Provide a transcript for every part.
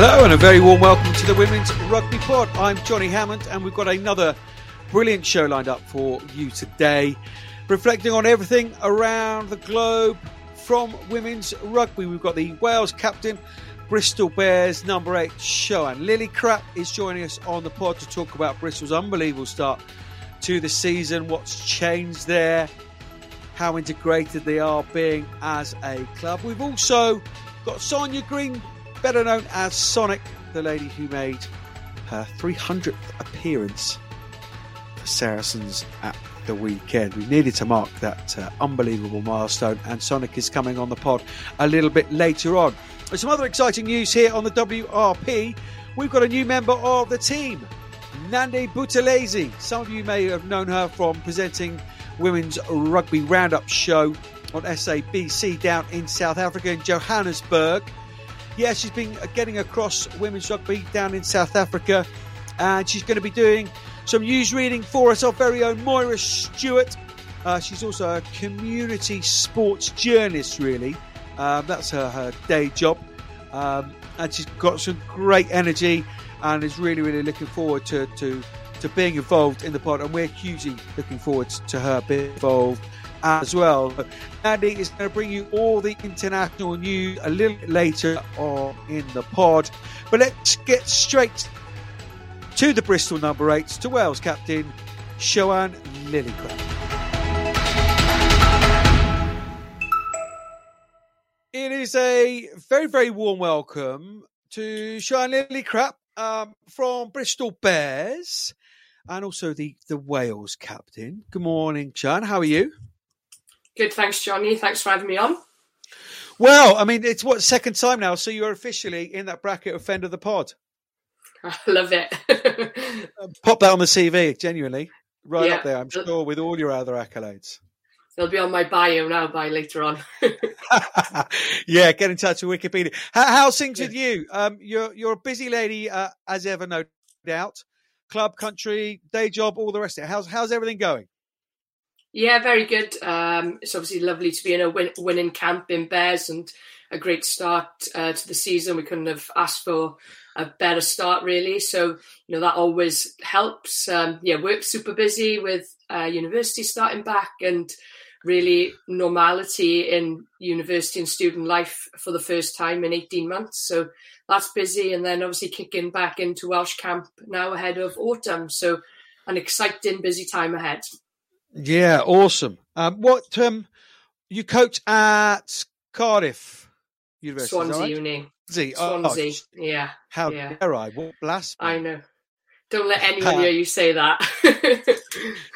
Hello and a very warm welcome to the Women's Rugby Pod. I'm Johnny Hammond and we've got another brilliant show lined up for you today, reflecting on everything around the globe from women's rugby. We've got the Wales captain, Bristol Bears number eight, Siwan Lillicrap is joining us on the pod to talk about Bristol's unbelievable start to the season, what's changed there, how integrated they are being as a club. We've also got Sonia Green better known as Sonic, the lady who made her 300th appearance for Saracens at the weekend. We needed to mark that uh, unbelievable milestone, and Sonic is coming on the pod a little bit later on. There's some other exciting news here on the WRP. We've got a new member of the team, Nandi Buthelezi. Some of you may have known her from presenting Women's Rugby Roundup show on SABC down in South Africa in Johannesburg yeah, she's been getting across women's rugby down in South Africa, and she's going to be doing some news reading for us. Our very own Moira Stuart. Uh, she's also a community sports journalist, really. Um, that's her, her day job. Um, and she's got some great energy and is really, really looking forward to, to, to being involved in the pod. And we're hugely looking forward to her being involved as well. Andy is going to bring you all the international news a little bit later on in the pod. But let's get straight to the Bristol number eight, to Wales captain Siwan Lillicrap. It is a very, very warm welcome to Siwan Lillicrap um, from Bristol Bears and also the, the Wales captain. Good morning, Siwan. How are you? Good, thanks, Johnny. Thanks for having me on. Well, I mean, it's what second time now, so you're officially in that bracket of friend of the pod. I love it. Pop that on the CV, genuinely, right yeah. up there. I'm sure with all your other accolades. They'll be on my bio now by later on. yeah, get in touch with Wikipedia. How, how's things yeah. with you? Um, you're you're a busy lady uh, as ever, no doubt. Club, country, day job, all the rest of it. How's how's everything going? Yeah, very good. Um, it's obviously lovely to be in a win- winning camp in Bears and a great start uh, to the season. We couldn't have asked for a better start, really. So, you know, that always helps. Um, yeah, work super busy with uh, university starting back and really normality in university and student life for the first time in 18 months. So that's busy. And then obviously kicking back into Welsh camp now ahead of autumn. So an exciting, busy time ahead. Yeah, awesome. Um, what um, you coach at Cardiff University? Swansea right? Uni. Swansea. Oh, yeah. How yeah. dare I? What blasphemy! I know. Don't let anyone uh, hear you say that.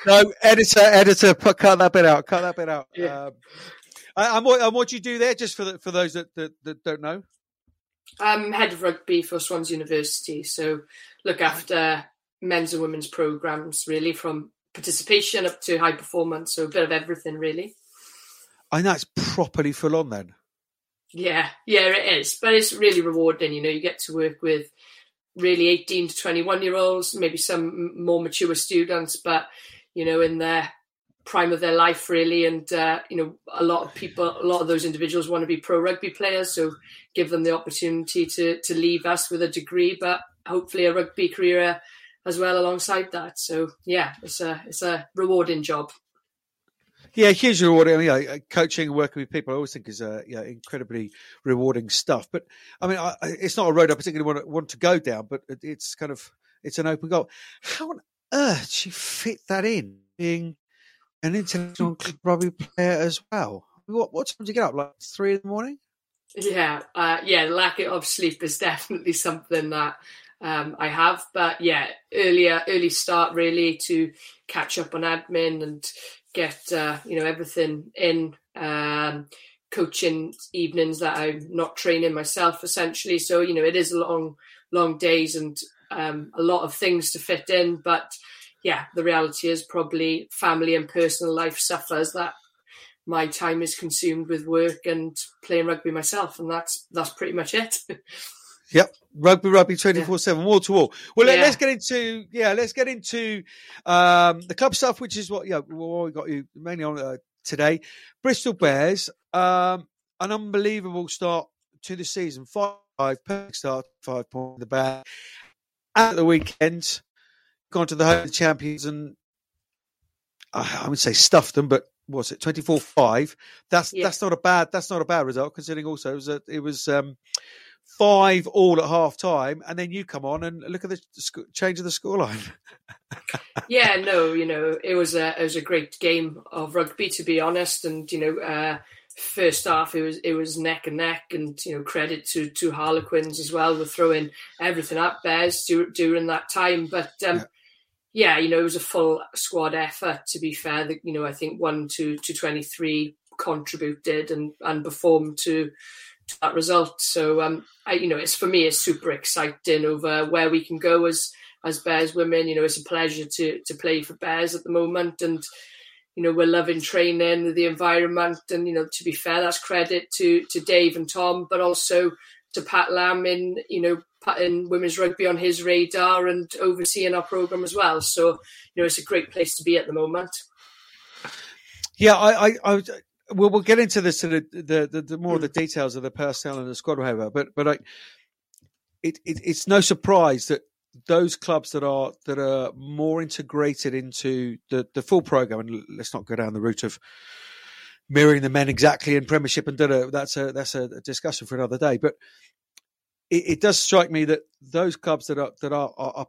no, editor, editor, put, cut that bit out. Cut that bit out. Yeah. Um, and, what, and what do you do there, just for the, for those that, that, that don't know? I'm head of rugby for Swansea University, so look after men's and women's programs, really from participation up to high performance, so a bit of everything really. And that's properly full on then. Yeah, yeah, it is, but it's really rewarding. You know, you get to work with really 18 to 21 year olds, maybe some more mature students, but you know, in their prime of their life, really. And uh, you know, a lot of people, a lot of those individuals want to be pro rugby players, so give them the opportunity to to leave us with a degree, but hopefully a rugby career as well alongside that. So yeah, it's a it's a rewarding job. Yeah, hugely rewarding. I mean, yeah, coaching and working with people, I always think is uh, yeah, incredibly rewarding stuff. But I mean, I, it's not a road I particularly want to, want to go down, but it's kind of it's an open goal. How on earth you fit that in, being an international rugby player as well? What what time do you get up? Like three in the morning? Yeah, uh, yeah. Lack of sleep is definitely something that um, I have. But yeah, earlier, early start really to catch up on admin and get uh, you know everything in. Um, coaching evenings that I'm not training myself essentially. So you know it is long, long days and um, a lot of things to fit in. But yeah, the reality is probably family and personal life suffers that my time is consumed with work and playing rugby myself, and that's that's pretty much it. Yep, rugby, rugby, twenty four seven, wall to wall. Well, yeah. let, us get into yeah, let's get into um, the club stuff, which is what yeah, what we got you mainly on uh, today. Bristol Bears, um, an unbelievable start to the season. Five five, perfect start, five points in the bag. At the weekend, gone to the home of champions and I would say stuffed them, but was it 24-5 that's yeah. that's not a bad that's not a bad result considering also it was a, it was um, five all at half time and then you come on and look at the sc- change of the scoreline yeah no you know it was a it was a great game of rugby to be honest and you know uh, first half it was it was neck and neck and you know credit to to harlequins as well with throwing everything at bears during that time but um, yeah yeah, you know, it was a full squad effort. To be fair, that you know, I think one to to twenty three contributed and and performed to to that result. So, um, I, you know, it's for me, it's super exciting over where we can go as as Bears women. You know, it's a pleasure to to play for Bears at the moment, and you know, we're loving training, the environment, and you know, to be fair, that's credit to to Dave and Tom, but also to Pat Lam in you know putting women's rugby on his radar and overseeing our program as well. So, you know, it's a great place to be at the moment. Yeah, I, I, I we'll, we'll get into this the, the, the, the more of the details of the personnel and the squad, however. But, but I, it, it, it's no surprise that those clubs that are that are more integrated into the, the full program, and let's not go down the route of mirroring the men exactly in Premiership and da, that's a that's a discussion for another day. But it, it, does strike me that those clubs that are that are, are, are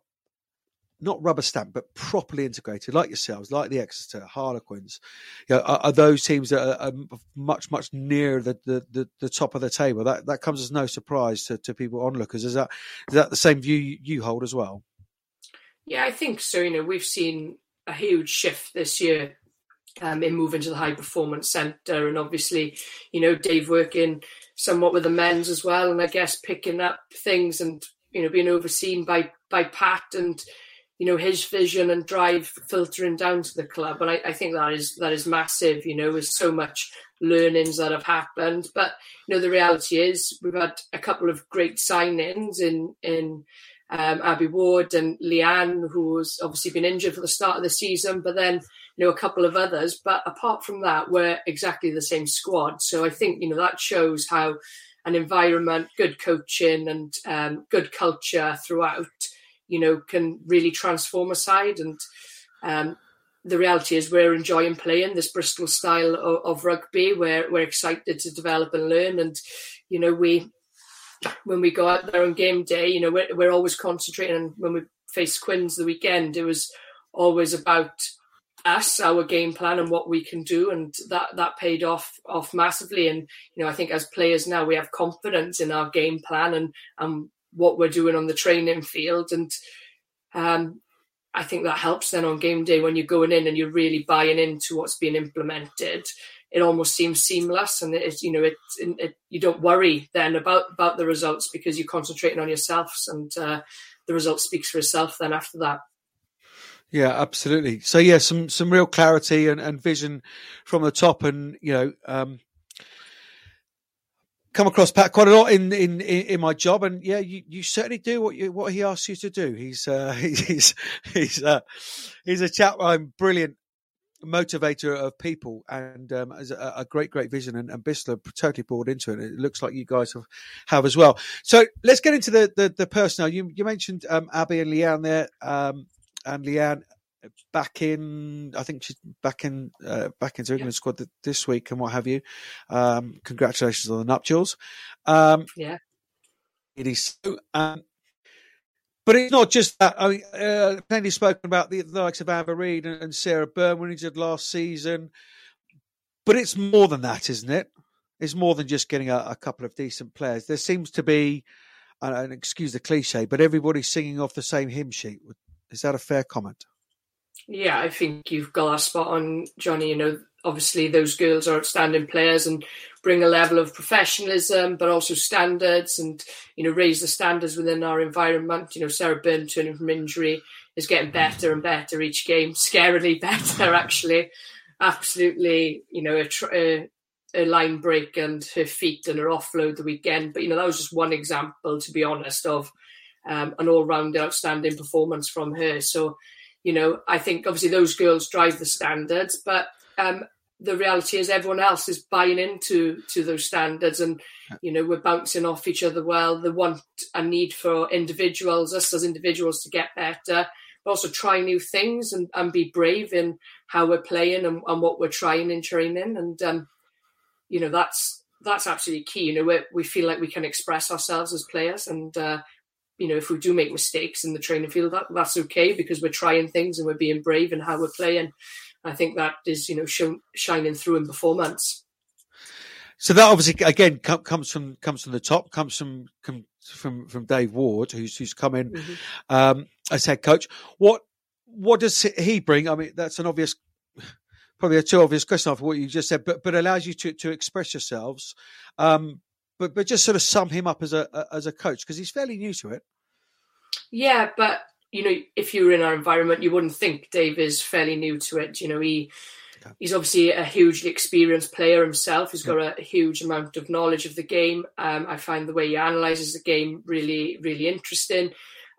not rubber stamp, but properly integrated, like yourselves, like the Exeter Harlequins, you know, are, are, those teams that are, are, much, much nearer the, the, the, the, top of the table. That that comes as no surprise to, to people onlookers. Is that is that the same view you hold as well? Yeah, I think so. You know, we've seen a huge shift this year um, in moving to the high performance centre, and obviously, you know, Dave working somewhat with the men's as well, and I guess picking up things and you know being overseen by by Pat and you know his vision and drive filtering down to the club, and I, I think that is that is massive. You know, with so much learnings that have happened, but you know the reality is we've had a couple of great signings in in um, Abby Ward and Leanne, who's obviously been injured for the start of the season, but then you know a couple of others. But apart from that, we're exactly the same squad. So I think you know that shows how an environment, good coaching, and um, good culture throughout, you know, can really transform a side. And um, the reality is, we're enjoying playing this Bristol style of, of rugby. We're we're excited to develop and learn, and you know we when we go out there on game day, you know, we're, we're always concentrating on when we faced Quins the weekend, it was always about us, our game plan and what we can do. And that, that paid off, off massively. And, you know, I think as players now we have confidence in our game plan and, and what we're doing on the training field. And, um, I think that helps then on game day when you're going in and you're really buying into what's being implemented it almost seems seamless, and it, you know, it, it, you don't worry then about about the results because you're concentrating on yourselves, and uh, the result speaks for itself. Then after that. Yeah, absolutely. So yeah, some some real clarity and, and vision from the top, and you know, um, come across Pat quite a lot in, in, in, my job, and yeah, you, you certainly do what you, what he asks you to do. He's uh, he's he's uh, he's a chap. I'm brilliant motivator of people and um, a, a, great, great vision. And, and totally bought into it. It looks like you guys have, have as well. So let's get into the the, the personnel. You you mentioned um, Abby and Leanne there, um, and Leanne back in. I think she's back in uh, back into England yeah. squad this week and what have you. Um, congratulations on the nuptials. Um, yeah. It is so. Um, but it's not just that. I mean, uh, plenty spoken about the, the, likes of Amber Reid and, and Sarah Bern when he did last season. But it's more than that, isn't it? It's more than just getting a, a couple of decent players. There seems to be, and excuse the cliche, but everybody's singing off the same hymn sheet. Is that a fair comment? Yeah, I think you've got a spot on, Johnny. You know, obviously those girls are outstanding players and bring a level of professionalism, but also standards and, you know, raise the standards within our environment. You know, Sarah Bern turning from injury is getting better and better each game, scarily better, actually. Absolutely, you know, a, a, a line break and her feet and her offload the weekend. But, you know, that was just one example, to be honest, of um, an all round outstanding performance from her. So, you know, I think obviously those girls drive the standards, but um, the reality is everyone else is buying into to those standards and you know we're bouncing off each other well. The want and need for individuals us as individuals to get better but also try new things and, and be brave in how we're playing and, and what we're trying in training. And um, you know that's that's absolutely key. You know we we feel like we can express ourselves as players and uh, you know if we do make mistakes in the training field that, that's okay because we're trying things and we're being brave in how we're playing I think that is, you know, shown, shining through in performance. So that obviously again comes from comes from the top, comes from from from Dave Ward, who's who's come in mm-hmm. um, as head coach. What what does he bring? I mean, that's an obvious, probably a too obvious question after what you just said, but but allows you to to express yourselves. Um, but but just sort of sum him up as a as a coach because he's fairly new to it. Yeah, but you know, if you were in our environment, you wouldn't think Dave is fairly new to it. You know, he okay. he's obviously a hugely experienced player himself. He's got a, a huge amount of knowledge of the game. Um, I find the way he analyzes the game really, really interesting.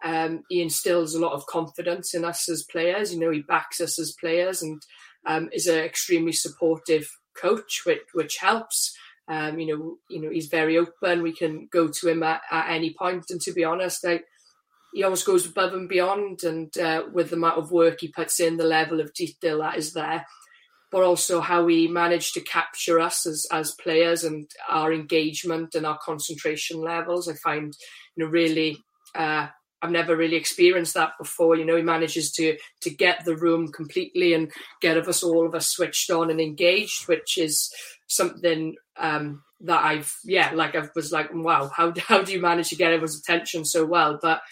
Um, he instills a lot of confidence in us as players. You know, he backs us as players and um, is an extremely supportive coach, which which helps. Um, you know, you know, he's very open. We can go to him at, at any point. And to be honest, like he always goes above and beyond, and uh, with the amount of work he puts in, the level of detail that is there, but also how he managed to capture us as as players and our engagement and our concentration levels. I find, you know, really. Uh, I've never really experienced that before. You know, he manages to to get the room completely and get of us all of us switched on and engaged, which is something um, that I've yeah, like I was like, wow, how how do you manage to get everyone's attention so well? But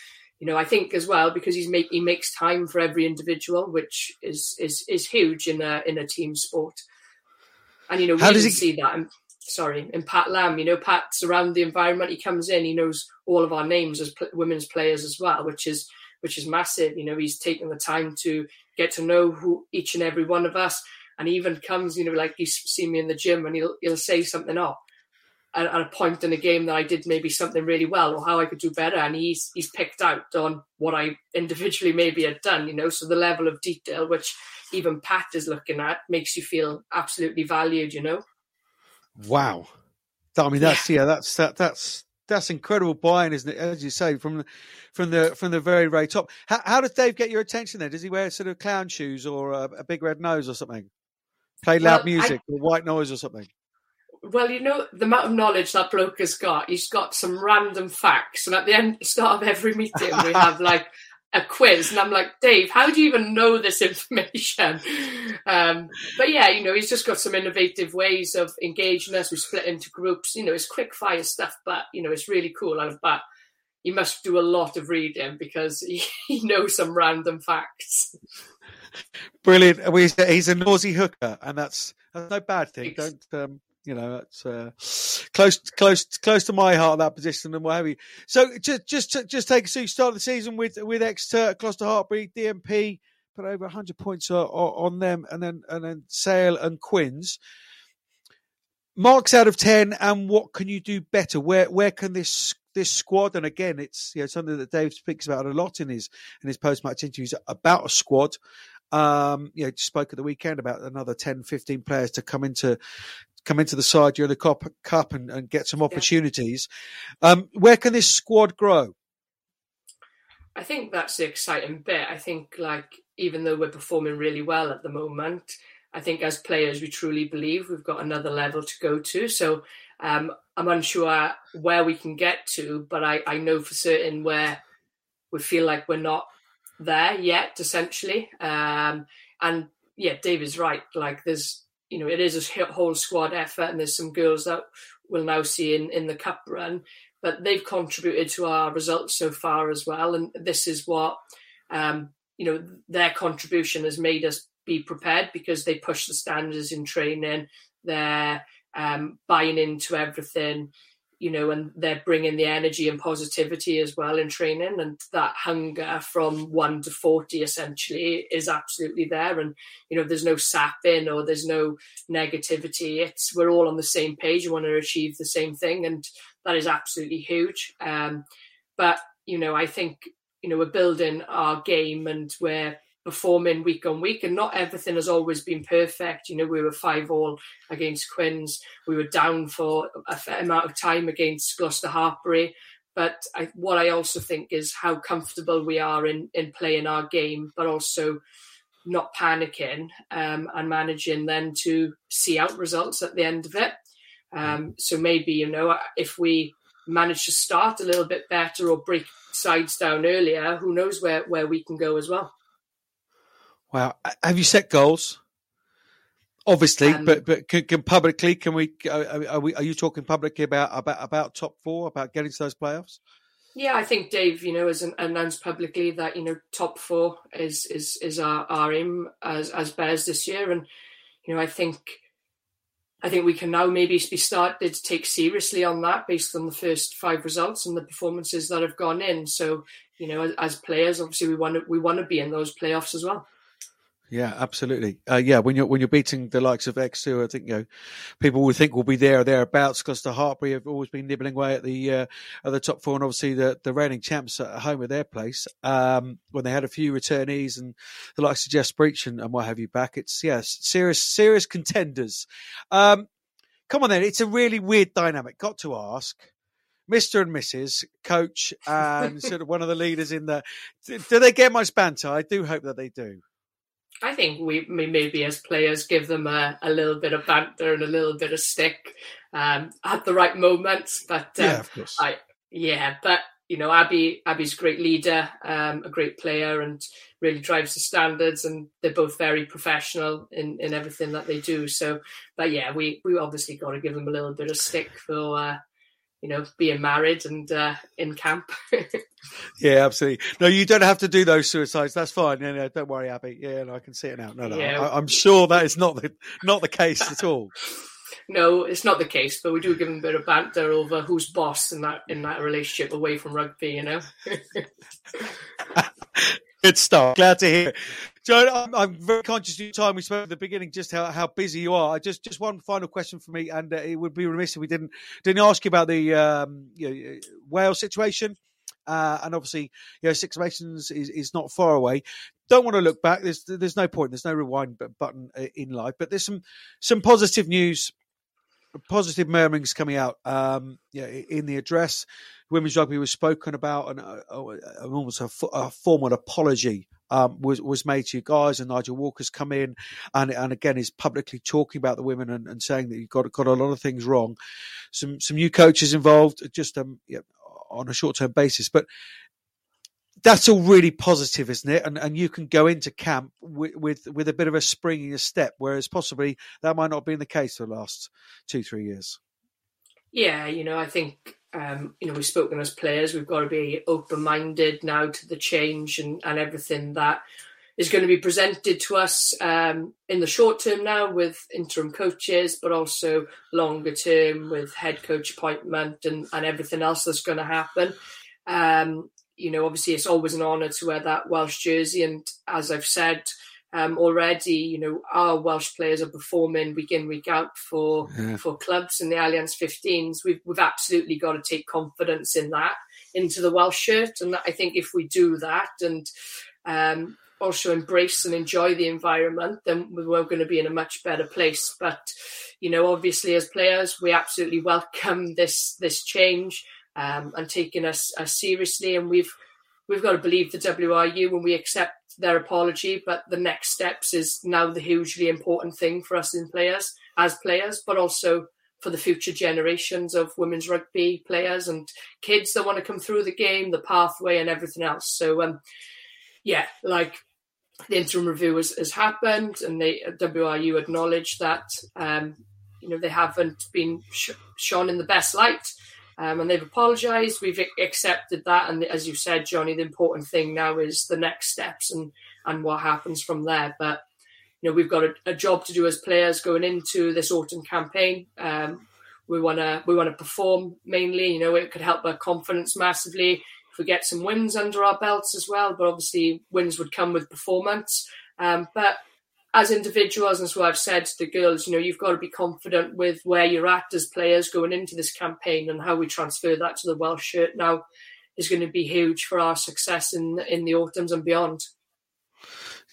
you know, I think as well because he's make he makes time for every individual, which is is is huge in a in a team sport. And you know, we How does he see that? I'm sorry, in Pat Lam, you know, Pat's around the environment. He comes in, he knows all of our names as pl- women's players as well, which is which is massive. You know, he's taken the time to get to know who each and every one of us, and he even comes, you know, like he's seen me in the gym, and he'll he'll say something. Oh, at, at, a point in the game that I did maybe something really well or how I could do better. And he's he's picked out on what I individually maybe had done, you know. So the level of detail which even Pat is looking at makes you feel absolutely valued, you know. Wow. I mean that's yeah, yeah that's that that's that's incredible buying, isn't it? As you say, from the from the from the very very top. How, how does Dave get your attention? There, does he wear sort of clown shoes or a, a big red nose or something? Play loud well, music I, or white noise or something? well, you know, the amount of knowledge that bloke has got, he's got some random facts. And at the end, start of every meeting, we have like a quiz. And I'm like, Dave, how do you even know this information? Um, but yeah, you know, he's just got some innovative ways of engaging us. We split into groups. You know, it's quick fire stuff, but, you know, it's really cool. And, but you must do a lot of reading because he knows some random facts. Brilliant. He's a noisy hooker, and that's, that's no bad thing. Don't um, you know, That's uh, close, close, close to my heart that position and what have you. So just, just, just take. So you start the season with with Exeter, Gloucester Hartpury, DMP, put over hundred points on them, and then and then Sale and Quins. Marks out of ten, and what can you do better? Where where can this this squad? And again, it's you know something that Dave speaks about a lot in his in his post match interviews about a squad. Um, you know, spoke at the weekend about another 10, 15 players to come into come into the side during the Cup, cup and, and get some opportunities. Yeah. Um, where can this squad grow? I think that's the exciting bit. I think, like, even though we're performing really well at the moment, I think as players, we truly believe we've got another level to go to. So um, I'm unsure where we can get to, but I, I know for certain where we feel like we're not there yet, essentially. Um, and yeah, Dave is right. Like, there's you know, it is a whole squad effort, and there's some girls that we'll now see in, in the cup run, but they've contributed to our results so far as well. And this is what, um, you know, their contribution has made us be prepared because they push the standards in training. They're um, buying into everything you know, and they're bringing the energy and positivity as well in training. And that hunger from one to 40 essentially is absolutely there. And, you know, there's no sapping or there's no negativity. It's, we're all on the same page. You want to achieve the same thing. And that is absolutely huge. Um, but, you know, I think, you know, we're building our game and we're, performing week on week, and not everything has always been perfect. You know, we were five all against Quins. We were down for a fair amount of time against Gloucester Hartpury. But I, what I also think is how comfortable we are in in playing our game, but also not panicking um, and managing then to see out results at the end of it. Um, so maybe you know if we manage to start a little bit better or break sides down earlier, who knows where where we can go as well. Wow, have you set goals? Obviously, um, but but can, can, publicly can we are, we are you talking publicly about about about top four about getting to those playoffs? Yeah, I think Dave, you know, has announced publicly that you know top four is is is our, our aim as as Bears this year, and you know I think I think we can now maybe be started to take seriously on that based on the first five results and the performances that have gone in. So you know, as, as players, obviously we want to we want to be in those playoffs as well. Yeah, absolutely. Uh, yeah, when you're when you're beating the likes of Exeter, I think you know people will think will be there or thereabouts because the Hartpury have always been nibbling away at the uh, at the top four, and obviously the the reigning champs at home at their place. Um, when they had a few returnees and the likes of Jess Breach and, and what have you back, it's yeah, serious serious contenders. Um, come on then, it's a really weird dynamic. Got to ask. Mr. and Mrs. Coach and sort of one of the leaders in the. Do they get much banter? I do hope that they do. I think we maybe as players give them a, a little bit of banter and a little bit of stick um, at the right moments. But um, yeah, of course. I, yeah, but you know, Abby Abby's a great leader, um, a great player, and really drives the standards. And they're both very professional in, in everything that they do. So, but yeah, we we obviously got to give them a little bit of stick for uh, you know, being married and uh, in camp. yeah, absolutely. No, you don't have to do those suicides. That's fine. No, no, don't worry, Abby. Yeah, no, I can see it now. No, no, yeah. I, am sure that is not the not the case at all. no, it's not the case, but we do give them a bit of banter over who's boss in that in that relationship away from rugby. You know. Good stuff. Glad to hear. Joe, I'm, I'm, very conscious of time. We spoke at the beginning just how, how busy you are. Just just one final question for me, and uh, it would be remiss if we didn't didn't ask you about the um, you know, Wales situation. Uh, and obviously, you know, Six Nations is, is not far away. Don't want to look back. There's there's no point. There's no rewind button uh, in life. But there's some some positive news, positive murmurings coming out. Um, yeah, in the address, women's rugby was spoken about, and uh, uh almost a, a formal apology um, was was made to you guys, and Nigel Walker's come in, and and again is publicly talking about the women and, and saying that you've got got a lot of things wrong. Some some new coaches involved, just um yeah, on a short term basis, but that's all really positive, isn't it? And and you can go into camp with, with with, a bit of a spring in your step, whereas possibly that might not have been the case for the last two three years. Yeah, you know, I think um, you know, we've spoken as players, we've got to be open minded now to the change and, and everything that is going to be presented to us um, in the short term now with interim coaches, but also longer term with head coach appointment and, and everything else that's going to happen. Um, you know, obviously, it's always an honour to wear that Welsh jersey. And as I've said, um, already, you know, our Welsh players are performing week in, week out for yeah. for clubs in the Allianz 15s. We've we've absolutely got to take confidence in that into the Welsh shirt, and I think if we do that and um, also embrace and enjoy the environment, then we're going to be in a much better place. But you know, obviously, as players, we absolutely welcome this this change um, and taking us, us seriously, and we've we've got to believe the WRU when we accept their apology. But the next steps is now the hugely important thing for us in players as players, but also for the future generations of women's rugby players and kids that want to come through the game, the pathway, and everything else. So, um, yeah, like the interim review has, has happened, and the WRU acknowledged that um, you know they haven't been sh- in the best light um, and they've apologised. We've accepted that, and as you said, Johnny, the important thing now is the next steps and and what happens from there. But you know, we've got a, a job to do as players going into this autumn campaign. Um, we want to we want to perform mainly. You know, it could help our confidence massively if we get some wins under our belts as well. But obviously, wins would come with performance. Um, but as individuals, and so I've said to the girls, you know, you've got to be confident with where you're at as players going into this campaign and how we transfer that to the Welsh shirt now is going to be huge for our success in in the autumns and beyond.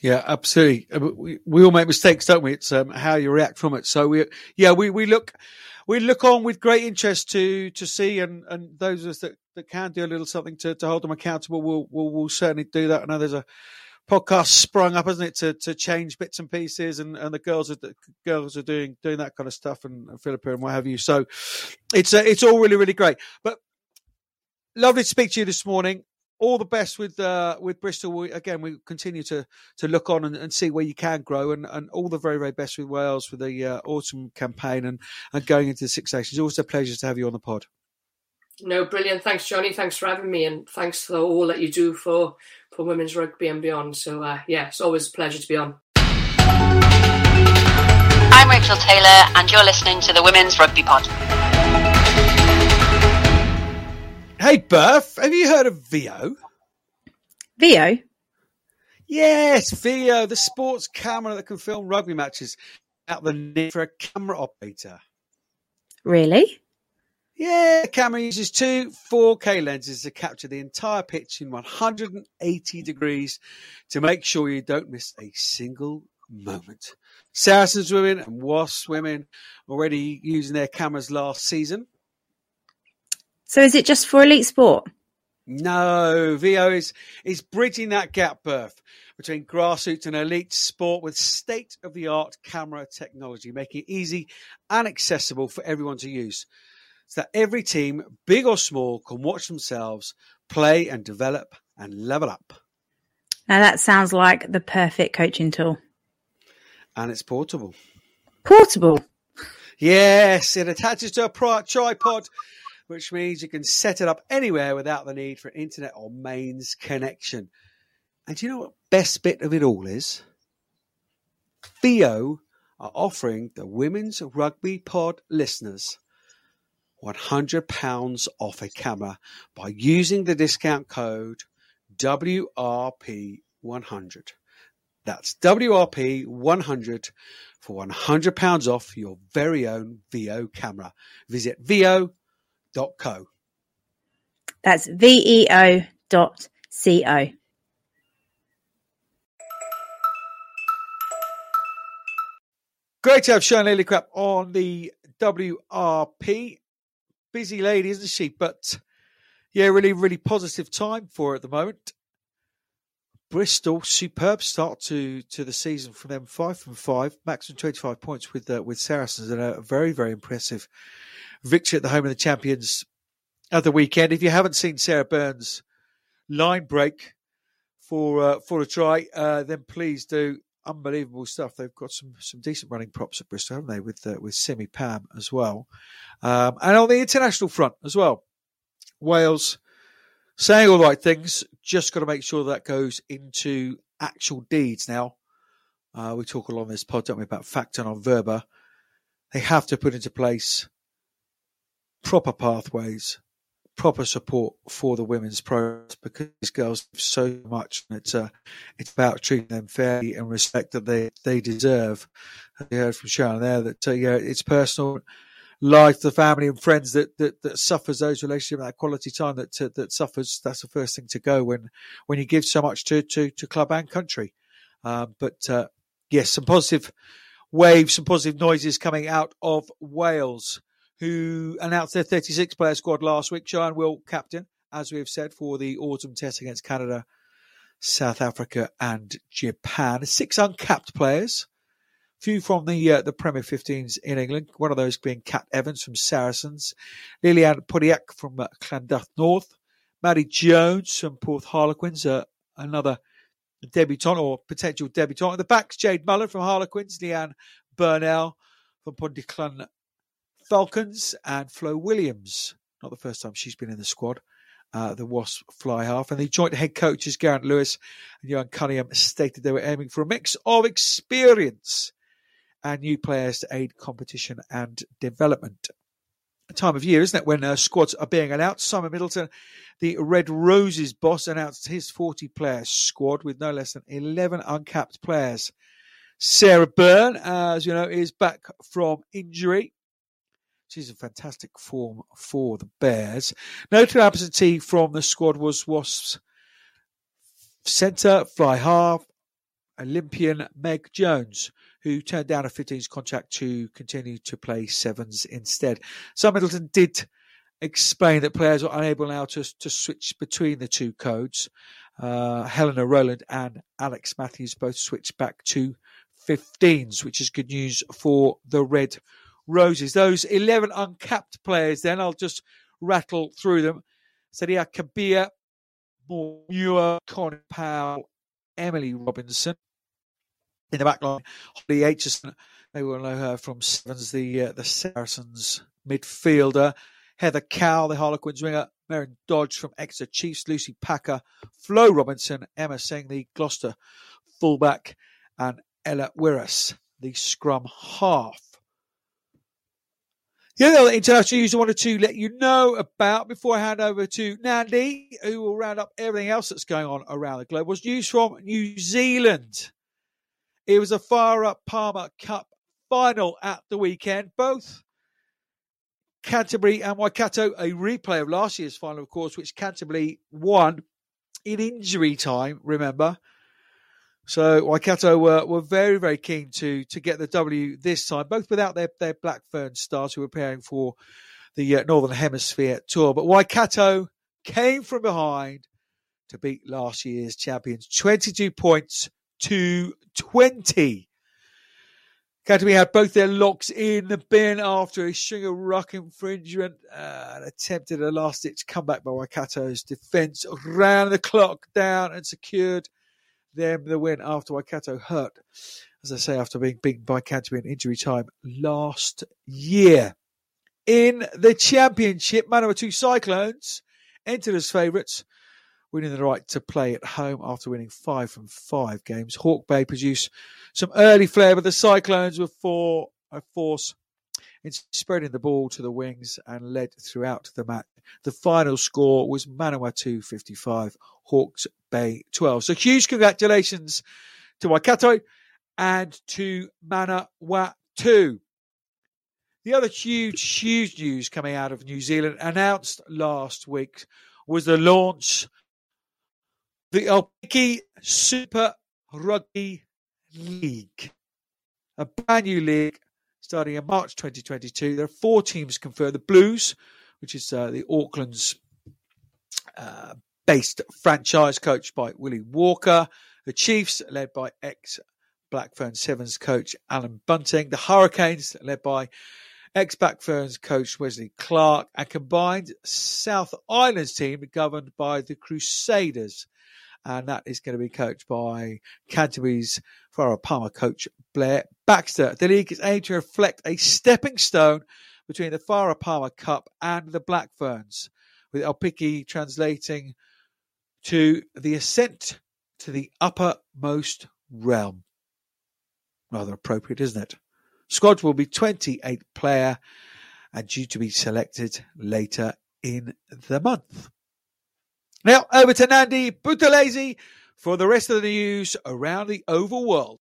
Yeah, absolutely. Uh, we, we all make mistakes, don't we? It's um, how you react from it. So we, yeah, we, we look, we look on with great interest to to see, and, and those of us that, that can do a little something to, to hold them accountable, will will will certainly do that. I know there's a podcast sprung up, hasn't it, to to change bits and pieces, and, and the girls are the girls are doing doing that kind of stuff, and, and Philippa and what have you. So it's uh, it's all really really great. But lovely to speak to you this morning all the best with uh, with Bristol. We, again, we continue to to look on and, and, see where you can grow, and, and all the very very best with Wales for the uh, autumn campaign and and going into the Six Nations. Always a pleasure to have you on the pod. No, brilliant. Thanks, Johnny. Thanks for having me, and thanks for all that you do for for women's rugby and beyond. So uh, yeah, it's always a pleasure to be on. I'm Rachel Taylor, and you're listening to the Women's Rugby Pod. Hey, Berth, have you heard of Veo? Veo? Yes, Veo, the sports camera that can film rugby matches out the need for a camera operator. Really? Yeah, the camera uses two 4K lenses to capture the entire pitch in 180 degrees to make sure you don't miss a single moment. Saracens women and Wasps women already using their cameras last season so is it just for elite sport? No, Veo is is bridging that gap Berth between grassroots and elite sport with state of the art camera technology, making it easy and accessible for everyone to use. So that every team, big or small, can watch themselves play and develop and level up. Now that sounds like the perfect coaching tool. And it's portable. Portable? Yes, it attaches to a tripod which means you can set it up anywhere without the need for internet or mains connection. And do you know what best bit of it all is? Veo are offering the Women's Rugby Pod listeners £100 off a camera by using the discount code WRP100. That's WRP100 for £100 off your very own Veo camera. Visit Veo.co. That's veo dot co. Great to have Siwan Lillicrap on the WRP. Busy lady, isn't she? But yeah, really, really positive time for her at the moment. Bristol, superb start to to the season from them, five from five, maximum twenty five points with uh, with Saracens, and a very very impressive victory at the home of the champions of the weekend. If you haven't seen Sarah Bern's line break for uh, for a try, uh, then please do. Unbelievable stuff. They've got some some decent running props at Bristol, haven't they? With uh, with Simi Pam as well, um, and on the international front as well. Wales saying all the right things. Just got to make sure that goes into actual deeds now. Uh, we talk a lot on this pod, don't we, about Facta non Verba. They have to put into place proper pathways, proper support for the women's pros because these girls have so much and it's uh, it's about treating them fairly and respect that they, they deserve. I heard from Sharon there that uh, yeah, it's personal life, the family and friends that, that, that suffers those relationships, that quality time that to, that suffers. That's the first thing to go when when you give so much to to, to club and country. Um, but uh, yes, some positive waves, some positive noises coming out of Wales who announced their 36 player squad last week. Siwan will captain, as we have said, for the autumn test against Canada, South Africa, and Japan. Six uncapped players. Few from the uh, the Premier 15s in England. One of those being Kat Evans from Saracens, Liliane Podiak from uh, Llandaff North, Maddie Jones from Porth Harlequins, uh, another debutant or potential debutant. At the backs, Jade Mullen from Harlequins, Leanne Burnell from Pontyclun Falcons and Flo Williams. Not the first time she's been in the squad. Uh, the Wasp fly half. And the joint head coaches, Geraint Lewis and Ioan Cunningham, stated they were aiming for a mix of experience and new players to aid competition and development. A time of year, isn't it, when uh, squads are being announced? Simon Middleton, the Red Roses boss, announced his 40 player squad with no less than 11 uncapped players. Sarah Bern, as you know, is back from injury She's in fantastic form for the Bears. Notable absentee from the squad was Wasps centre, fly half, Olympian Meg Jones, who turned down a 15s contract to continue to play sevens instead. Sam Middleton did explain that players are unable now to, to switch between the two codes. Uh, Helena Rowland and Alex Matthews both switched back to 15s, which is good news for the Red Roses. Those 11 uncapped players, then I'll just rattle through them. Sadia Kabeya, Muir, Connie Powell, Emily Robinson. In the back line, Holly Aitchison, they will know her from Sevens, the uh, the Saracens midfielder. Heather Cow, the Harlequins winger. Merryn Doidge from Exeter Chiefs. Lucy Packer, Flo Robinson, Emma Sing, the Gloucester fullback, and Ella Wyrwas, the scrum half. The other international news I wanted to let you know about before I hand over to Nandi, who will round up everything else that's going on around the globe, was news from New Zealand. It was a Farah Palmer Cup final at the weekend. Both Canterbury and Waikato, a replay of last year's final, of course, which Canterbury won in injury time, remember. So Waikato were, were very, very keen to to get the W this time, both without their, their Blackfern stars who were preparing for the uh, Northern Hemisphere tour. But Waikato came from behind to beat last year's champions, 22 points to 20. Canterbury had both their locks in the bin after a string of ruck infringement uh, and attempted a last ditch comeback by Waikato's defence, ran the clock down and secured them the win after Waikato hurt, as I say, after being beaten by Canterbury in injury time last year. In the championship, Manawatu Cyclones entered as favourites, winning the right to play at home after winning five from five games. Hawke Bay produced some early flair, but the Cyclones were for a force in spreading the ball to the wings and led throughout the match. The final score was Manawatu 55, Hawke's Bay 12. So huge congratulations to Waikato and to Manawatu. The other huge, huge news coming out of New Zealand announced last week was the launch the Aupiki Super Rugby League, a brand new league starting in March 2022. There are four teams confirmed. The Blues, which is uh, the Auckland's uh, based franchise coached by Willie Walker. The Chiefs, led by ex Blackfern Sevens coach Allan Bunting. The Hurricanes, led by ex Blackferns coach Wesley Clark. And combined South Islands team, governed by the Crusaders. And that is going to be coached by Canterbury's Farah Palmer coach Blair Baxter. The league is aimed to reflect a stepping stone between the Farah Palmer Cup and the Blackferns, with Aupiki translating to the ascent to the uppermost realm. Rather appropriate, isn't it? Squad will be 28 player and due to be selected later in the month. Now over to Nandi Buthelezi for the rest of the news around the oval world.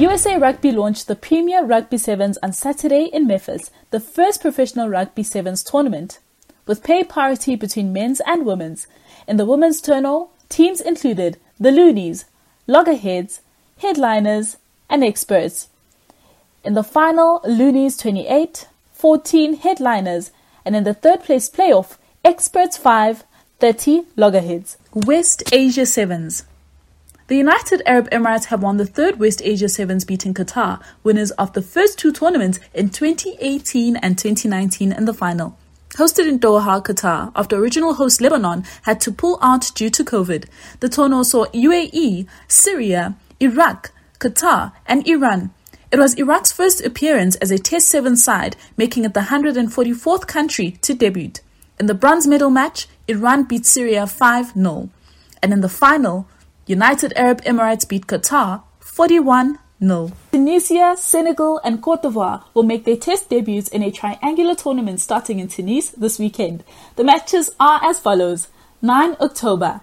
USA Rugby launched the Premier Rugby Sevens on Saturday in Memphis, the first professional Rugby Sevens tournament, with pay parity between men's and women's. In the women's tournament, teams included the Loonies, Loggerheads, Headliners, and Experts. In the final, Loonies 28, 14 Headliners, and in the third place playoff, Experts 5, 30 Loggerheads. West Asia Sevens. The United Arab Emirates have won the third West Asia Sevens beating Qatar, winners of the first two tournaments in 2018 and 2019 in the final. Hosted in Doha, Qatar, after original host Lebanon had to pull out due to COVID, the tournament saw UAE, Syria, Iraq, Qatar, and Iran. It was Iraq's first appearance as a Test 7 side, making it the 144th country to debut. In the bronze medal match, Iran beat Syria 5 0. And in the final, United Arab Emirates beat Qatar 41 0. Tunisia, Senegal, and Cote d'Ivoire will make their test debuts in a triangular tournament starting in Tunis this weekend. The matches are as follows 9 October,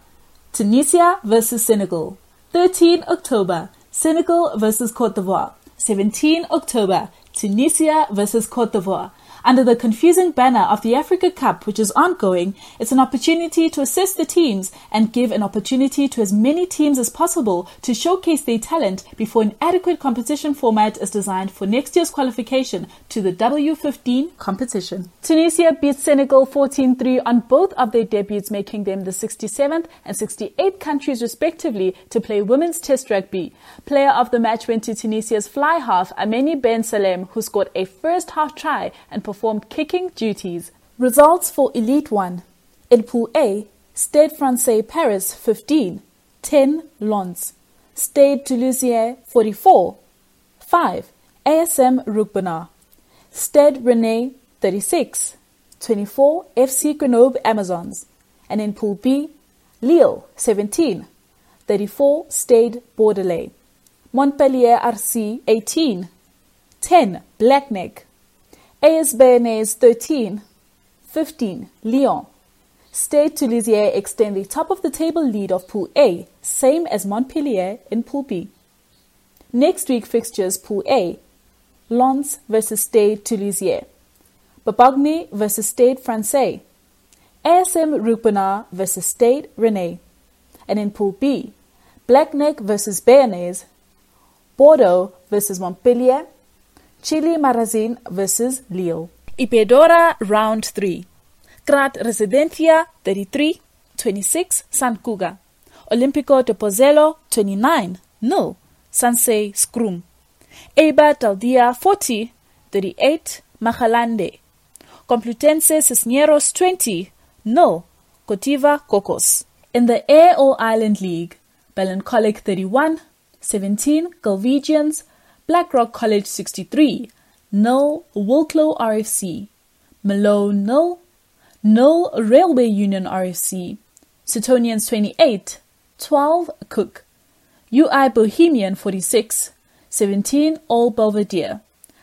Tunisia versus Senegal. 13 October, Senegal versus Cote d'Ivoire. 17 October, Tunisia versus Cote d'Ivoire. Under the confusing banner of the Africa Cup, which is ongoing, it's an opportunity to assess the teams and give an opportunity to as many teams as possible to showcase their talent before an adequate competition format is designed for next year's qualification to the W15 competition. Tunisia beat Senegal 14-3 on both of their debuts, making them the 67th and 68th countries respectively to play women's test rugby. Player of the match went to Tunisia's fly half Ameni Ben Salem, who scored a first half try and performed kicking duties. Results for Elite 1. In Pool A, Stade Francais Paris 15, 10 Lens. Stade Toulousain 44, 5 ASM Romagnat. Stade Rennais 36, 24 FC Grenoble Amazons. And in Pool B, Lille 17, 34 Stade Bordelais. Montpellier RC 18, 10 Blagnac. AS Béarnais 13, 15 Lyon. Stade Toulousain extend the top of the table lead of Pool A, same as Montpellier in Pool B. Next week fixtures Pool A, Lens versus Stade Toulousain, Bobigny versus Stade Francais, ASM Romagnat versus Stade Rennais, and in Pool B, Blagnac versus Béarnais, Bordeaux versus Montpellier, Chilly-Mazarin versus Lille. Iberdrola Round 3. Grad Residencia 33, 26 Sant Cugat. Olímpico de Pozuelo 29, 0 Sanse Scrum. Eibar Daldia 40, 38 Majadahonda. Complutense Cisneros 20, 0 Corteva Cocos. In the All Island League, Melancholic 31, 17 Galwegians, Blackrock College 63, 0 Wicklow RFC, Malone 0, 0 Railway Union RFC, Suttonians 28, 12 Cooke, UL Bohemian 46, 17 Old Belvedere.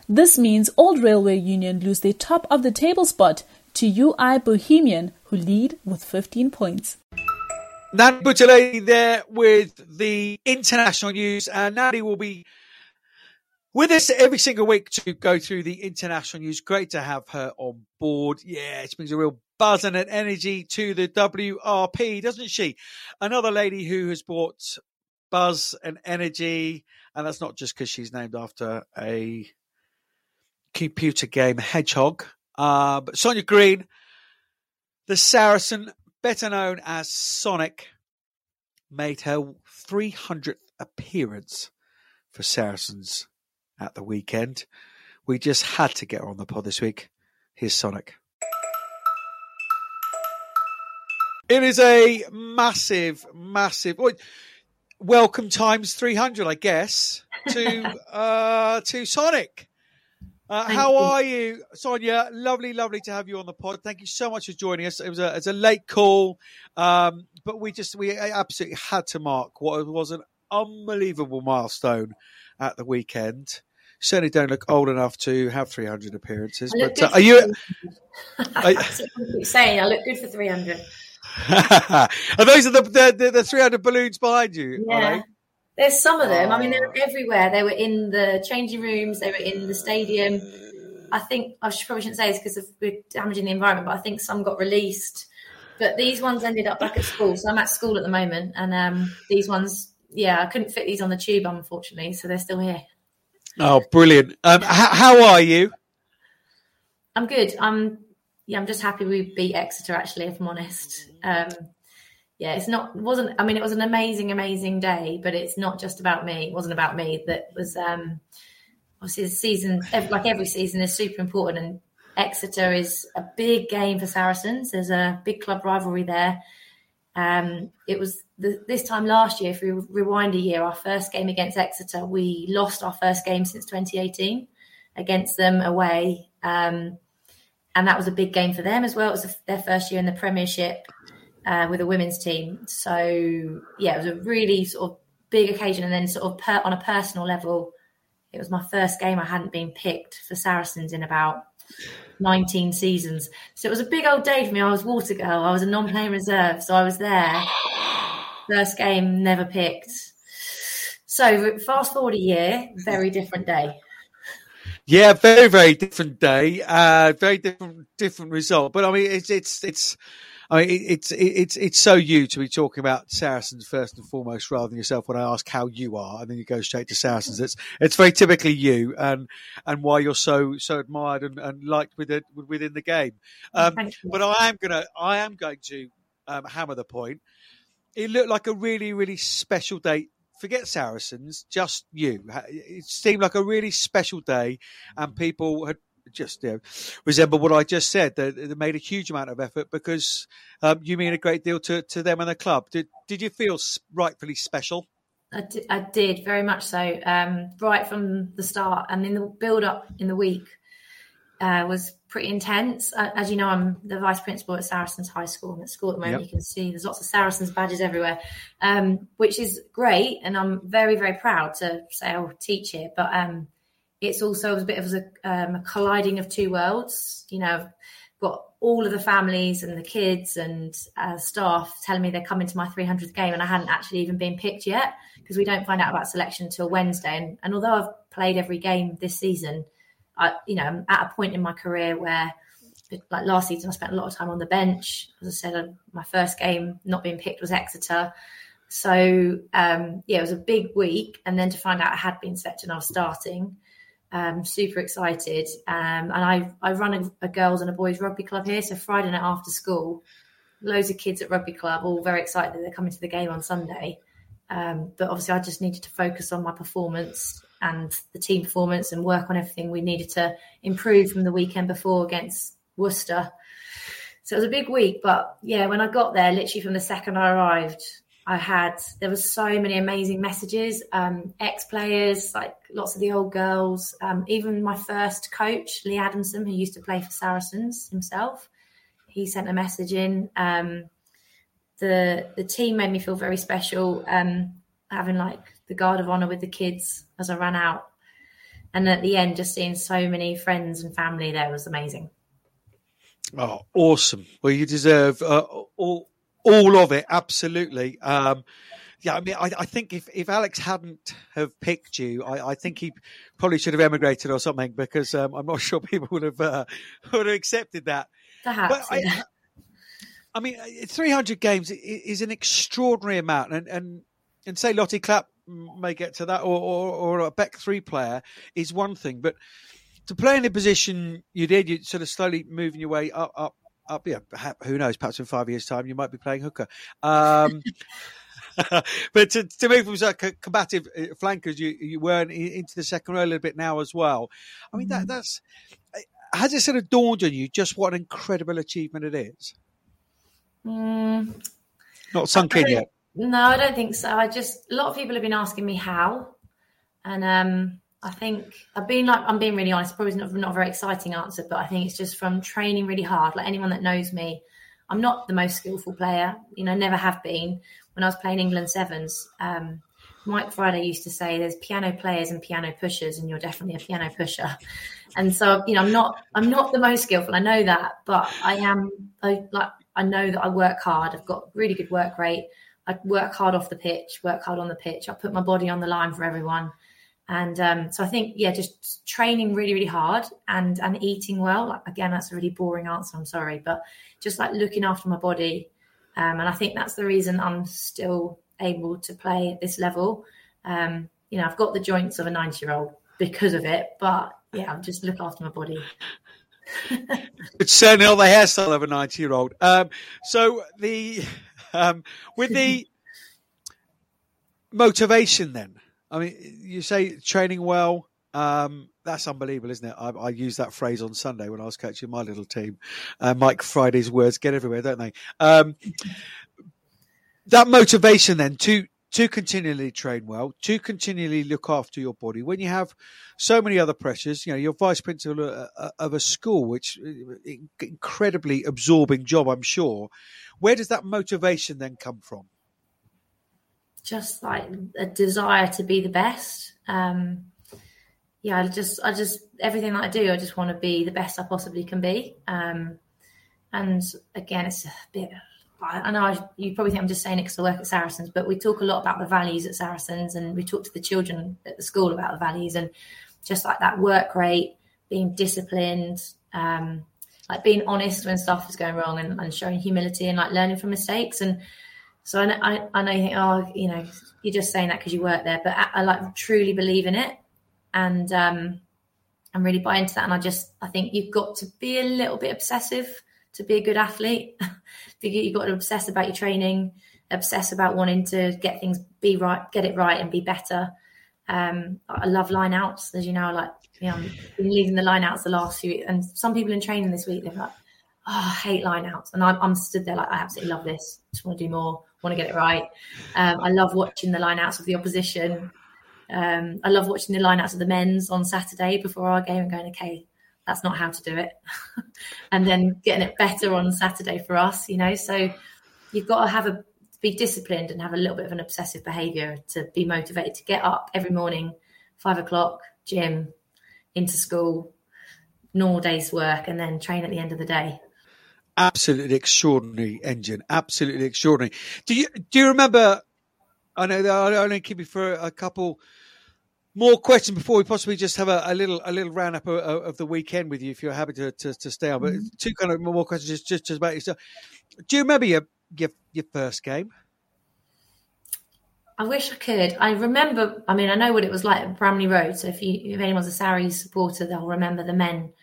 This means Old Railway Union lose their top of the table spot to UL Bohemian, who lead with 15 points. Natalie Butterlady there with the international news, and Natalie will be with us every single week to go through the international news. Great to have her on board. Yeah, it brings a real buzz and an energy to the WRP, doesn't she? Another lady who has brought buzz and energy, and that's not just because she's named after a computer game hedgehog. Uh, but Sonia Green, the Saracen, better known as Sonic, made her 300th appearance for Saracens at the weekend. We just had to get her on the pod this week. Here's Sonic. It is a massive, massive welcome times 300, I guess, to uh, to Sonic. Uh, how you. are you, Sonia? Lovely, lovely to have you on the pod. Thank you so much for joining us. It was a, it was a late call, um, but we just we absolutely had to mark what was an unbelievable milestone at the weekend. Certainly don't look old enough to have 300 appearances. But uh, are you? for- That's what I keep saying. I look good for 300. are those are the, the the the 300 balloons behind you? Yeah. There's some of them. I mean, they're Oh. everywhere. They were in the changing rooms. They were in the stadium. I think I should, probably shouldn't say this because of we're damaging the environment, but I think some got released. But these ones ended up back at school. So I'm at school at the moment, and um, these ones, yeah, I couldn't fit these on the tube, unfortunately. So they're still here. Oh, brilliant! Um, how, how are you? I'm good. I'm yeah, I'm just happy we beat Exeter. Actually, if I'm honest, um, yeah, it's not wasn't. I mean, it was an amazing, amazing day, but it's not just about me. It wasn't about me. That was um, obviously the season, like every season, is super important, and Exeter is a big game for Saracens. There's a big club rivalry there. Um, it was the, this time last year, if we rewind a year, our first game against Exeter, we lost our first game since 2018 against them away. Um, and that was a big game for them as well. It was their first year in the Premiership uh, with a women's team. So, yeah, it was a really sort of big occasion. And then, sort of per, on a personal level, it was my first game. I hadn't been picked for Saracens in about 19 seasons. So it was a big old day for me. I was water girl. I was a non-playing reserve, so I was there. First game, never picked. So fast forward a year, very different day. Yeah, very very different day, uh, very different different result. But I mean, it's it's it's. I mean, it's it's it's so you to be talking about Saracens first and foremost, rather than yourself. When I ask how you are, and then you go straight to Saracens, it's it's very typically you, and and why you're so so admired and, and liked within within the game. Um, but I am gonna I am going to um, hammer the point. It looked like a really really special day forget Saracens, just you. It seemed like a really special day, and people had just you know, resemble what I just said. They, they, made a huge amount of effort because um, you mean a great deal to, to them and the club. Did did you feel rightfully special? I did, I did very much so. Um, right from the start, and in the build up in the week uh, was pretty intense. Uh, as you know, I'm the vice principal at Saracens High School. And at school at the moment, yep. you can see there's lots of Saracens badges everywhere, um, which is great, and I'm very very proud to say I'll teach here. But um, it's also a bit of a, um, a colliding of two worlds. You know, I've got all of the families and the kids and uh, staff telling me they're coming to my 300th game, and I hadn't actually even been picked yet because we don't find out about selection until Wednesday. And, and, although I've played every game this season, I, you know, I'm at a point in my career where, like last season, I spent a lot of time on the bench. As I said, my first game not being picked was Exeter. So um, yeah, it was a big week, and then to find out I had been selected and I was starting um, super excited. Um, and I, I run a, a, girls and a boys rugby club here. So Friday night after school, loads of kids at rugby club, all very excited that they're coming to the game on Sunday. Um, but obviously, I just needed to focus on my performance and the team performance and work on everything we needed to improve from the weekend before against Worcester. So it was a big week, but yeah, when I got there, literally from the second I arrived, I had there was so many amazing messages, um, ex players, like lots of the old girls, um, even my first coach, Lee Adamson, who used to play for Saracens himself. He sent a message in. Um, the the team made me feel very special, um, having like the guard of honor with the kids as I ran out, and at the end, just seeing so many friends and family there was amazing. Oh, awesome! Well, you deserve uh, all all of it, absolutely. Um, yeah, I mean, I, I, think if, if Alex hadn't have picked you, I, I, think he probably should have emigrated or something because um, I'm not sure people would have uh, would have accepted that. Perhaps. I, I, mean, 300 games is an extraordinary amount, and and, and say Lottie Clapp may get to that, or, or, or a back three player is one thing, but to play in the position you did, you sort of slowly moving your way up, up, up. Yeah, who knows? Perhaps in five years' time, you might be playing hooker. Um, but to, to move from such combative uh, flankers, you you were into the second row a little bit now as well. I mean, that mm-hmm. that's uh, has it sort of dawned on you just what an incredible achievement it is? Mm, Not sunk in yet. No, I don't think so. I just a lot of people have been asking me how, and um, I think I've been like I'm being really honest. Probably not not a very exciting answer, but I think it's just from training really hard. Like anyone that knows me, I'm not the most skillful player. You know, never have been. When I was playing England sevens, um, Mike Friday used to say, "There's piano players and piano pushers, and you're definitely a piano pusher." And so, you know, I'm not I'm not the most skillful. I know that, but I am. I like I know that I work hard. I've got really good work rate. I work hard off the pitch, work hard on the pitch. I put my body on the line for everyone. And um, so I think, yeah, just training really, really hard and and eating well. Again, that's a really boring answer. I'm sorry, but just like looking after my body, um, and I think that's the reason I'm still able to play at this level. Um, you know, I've got the joints of a 90 year old because of it, but yeah, I'm just look after my body. it's certainly not the hairstyle of a 90 year old. Um, so the um, with the motivation then I mean, you say training well. Um, that's unbelievable, isn't it? I, I that phrase on Sunday when I was coaching my little team. Uh, Mike Friday's words get everywhere, don't they? Um, that motivation then to to continually train well, to continually look after your body. When you have so many other pressures, you know, you're vice principal of a school, which uh, incredibly absorbing job, I'm sure. Where does that motivation then come from? just like a desire to be the best. Um, yeah, I just, I just, everything that I do, I just want to be the best I possibly can be. Um, and again, it's a bit, I know I, you probably think I'm just saying it because I work at Saracens, but we talk a lot about the values at Saracens and we talk to the children at the school about the values. And just like that work rate, being disciplined, um, like being honest when stuff is going wrong, and, and, showing humility and like learning from mistakes. And so I, I, I know you think, oh, you know, you're just saying that because you work there, but I, I, like truly believe in it, and um, I'm really buy into that. And I just, I think you've got to be a little bit obsessive to be a good athlete. you've got to obsess about your training, obsess about wanting to get things be right, get it right, and be better. Um, I love line outs, as you know. Like, you know, I've been leading the line outs the last few, and some people in training this week they're like, "Oh, I hate line outs," and I'm, I'm stood there like, "I absolutely love this. Just want to do more. Want to get it right." Um, I love watching the line outs of the opposition. Um, I love watching the line outs of the men's on Saturday before our game and going, "Okay, that's not how to do it," and then getting it better on Saturday for us. You know, so you've got to have a be disciplined and have a little bit of an obsessive behavior to be motivated to get up every morning, five o'clock, gym, into school, normal day's work, and then train at the end of the day. Absolutely extraordinary engine. Absolutely extraordinary. Do you do you remember? I know that I only keep you for a couple more questions before we possibly just have a, a little a little roundup of, of, the weekend with you if you're happy to, to, to stay on. But mm-hmm. two kind of more questions just, just, just about yourself. Do you remember your your your first game? I wish I could. I remember. I mean, I know what it was like at Bramley Road. So if you, if anyone's a Sarries supporter, they'll remember the men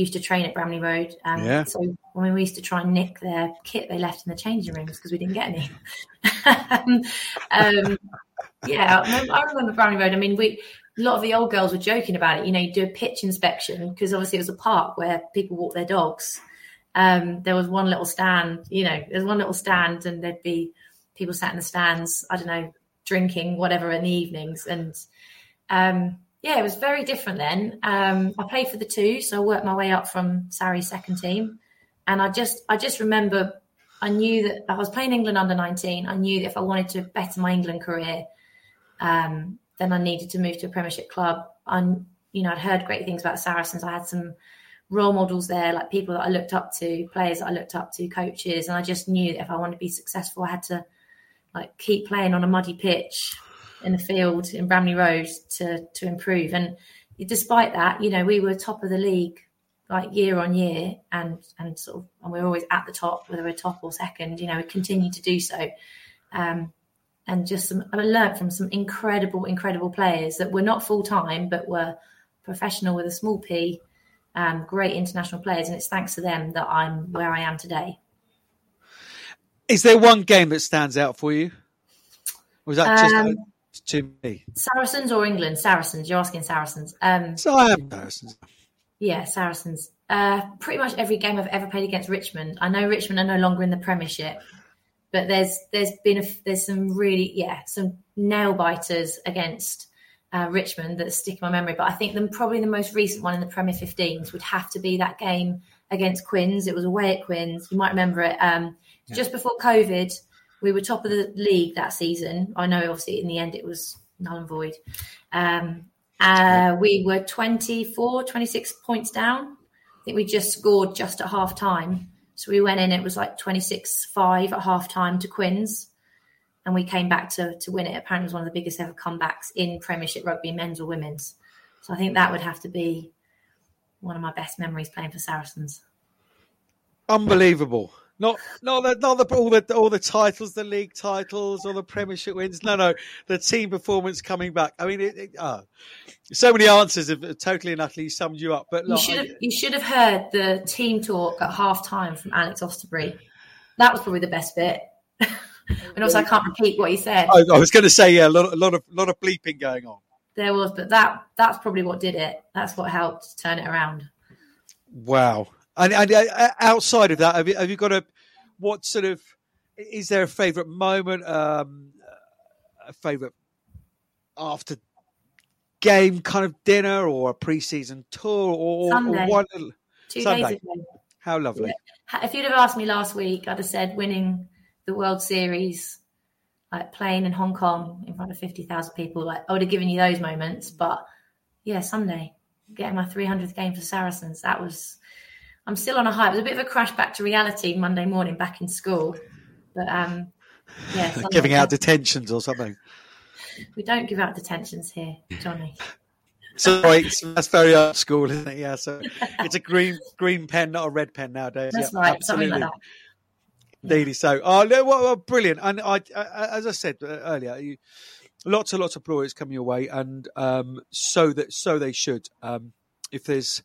used to train at Bramley Road. Um, yeah. So when we used to try and nick their kit they left in the changing rooms because we didn't get any. um, yeah, I remember Bramley Road. I mean, we a lot of the old girls were joking about it. You know, you do a pitch inspection because obviously it was a park where people walk their dogs um, there was one little stand, you know, there's one little stand, and there'd be people sat in the stands, I don't know, drinking whatever in the evenings. And um, yeah, it was very different then. Um, I played for the two, so I worked my way up from Sarri's second team. And I just, I just remember, I knew that I was playing England under 19. I knew that if I wanted to better my England career, um, then I needed to move to a Premiership club. And you know, I'd heard great things about Saracens. I had some role models there, like people that I looked up to, players that I looked up to, coaches, and I just knew that if I wanted to be successful, I had to like keep playing on a muddy pitch in the field in Bramley Road to to improve. And despite that, you know, we were top of the league like year on year, and and sort of, and we are always at the top, whether we're top or second. You know, we continue to do so. Um, and just some, I learned from some incredible, incredible players that were not full time, but were professional with a small p, um, great international players, and it's thanks to them that I'm where I am today. Is there one game that stands out for you? Was that just um, to me? Saracens or England? Saracens. You're asking Saracens. Um, so I am Saracens. Yeah, Saracens. Uh, pretty much every game I've ever played against Richmond. I know Richmond are no longer in the Premiership, but there's there's been a, there's some really yeah some nail biters against uh, Richmond that stick in my memory. But I think the, probably the most recent one in the Premier 15s would have to be that game against Quins. It was away at Quins. You might remember it. Um, yeah. Just before COVID, we were top of the league that season. I know, obviously, in the end, it was null and void. Um, uh, we were 24, 26 points down. I think we just scored just at half time. So we went in, it was like 26 5 at half time to Quins and we came back to to win it. Apparently, it was one of the biggest ever comebacks in Premiership rugby, men's or women's. So I think that would have to be one of my best memories playing for Saracens. Unbelievable. Not not the, not the, all the all the titles, the league titles, or the Premiership wins. No, no, the team performance coming back. I mean, it, it, oh, so many answers have totally and utterly summed you up. But you should have you should have heard the team talk at half time from Alex Austerberry. That was probably the best bit. and also I can't repeat what he said. I, I was going to say, yeah, a lot, a lot of, lot of bleeping going on. There was, but that that's probably what did it. That's what helped turn it around. Wow. And, and uh, outside of that, have you, have you got a what sort of is there a favourite moment, um, a favourite after game kind of dinner or a pre-season tour or, Sunday. or one two Sunday. days ago? How lovely! Yeah. If you'd have asked me last week, I'd have said winning the World Series, like playing in Hong Kong in front of 50,000 people, like I would have given you those moments. But yeah, Sunday, getting my 300th game for Saracens, that was, I'm still on a high. It was a bit of a crash back to reality Monday morning back in school. But um, yeah. Giving out detentions or something. We don't give out detentions here, Johnny. Sorry, that's very old school, isn't it? Yeah, so it's a green green pen, not a red pen nowadays. That's yeah, right, absolutely. something like that. Indeed, so. Oh, no, well, well, brilliant! And I, I, as I said uh, earlier, you, lots and lots of ploys coming your way, and um, so that so they should. Um, if there's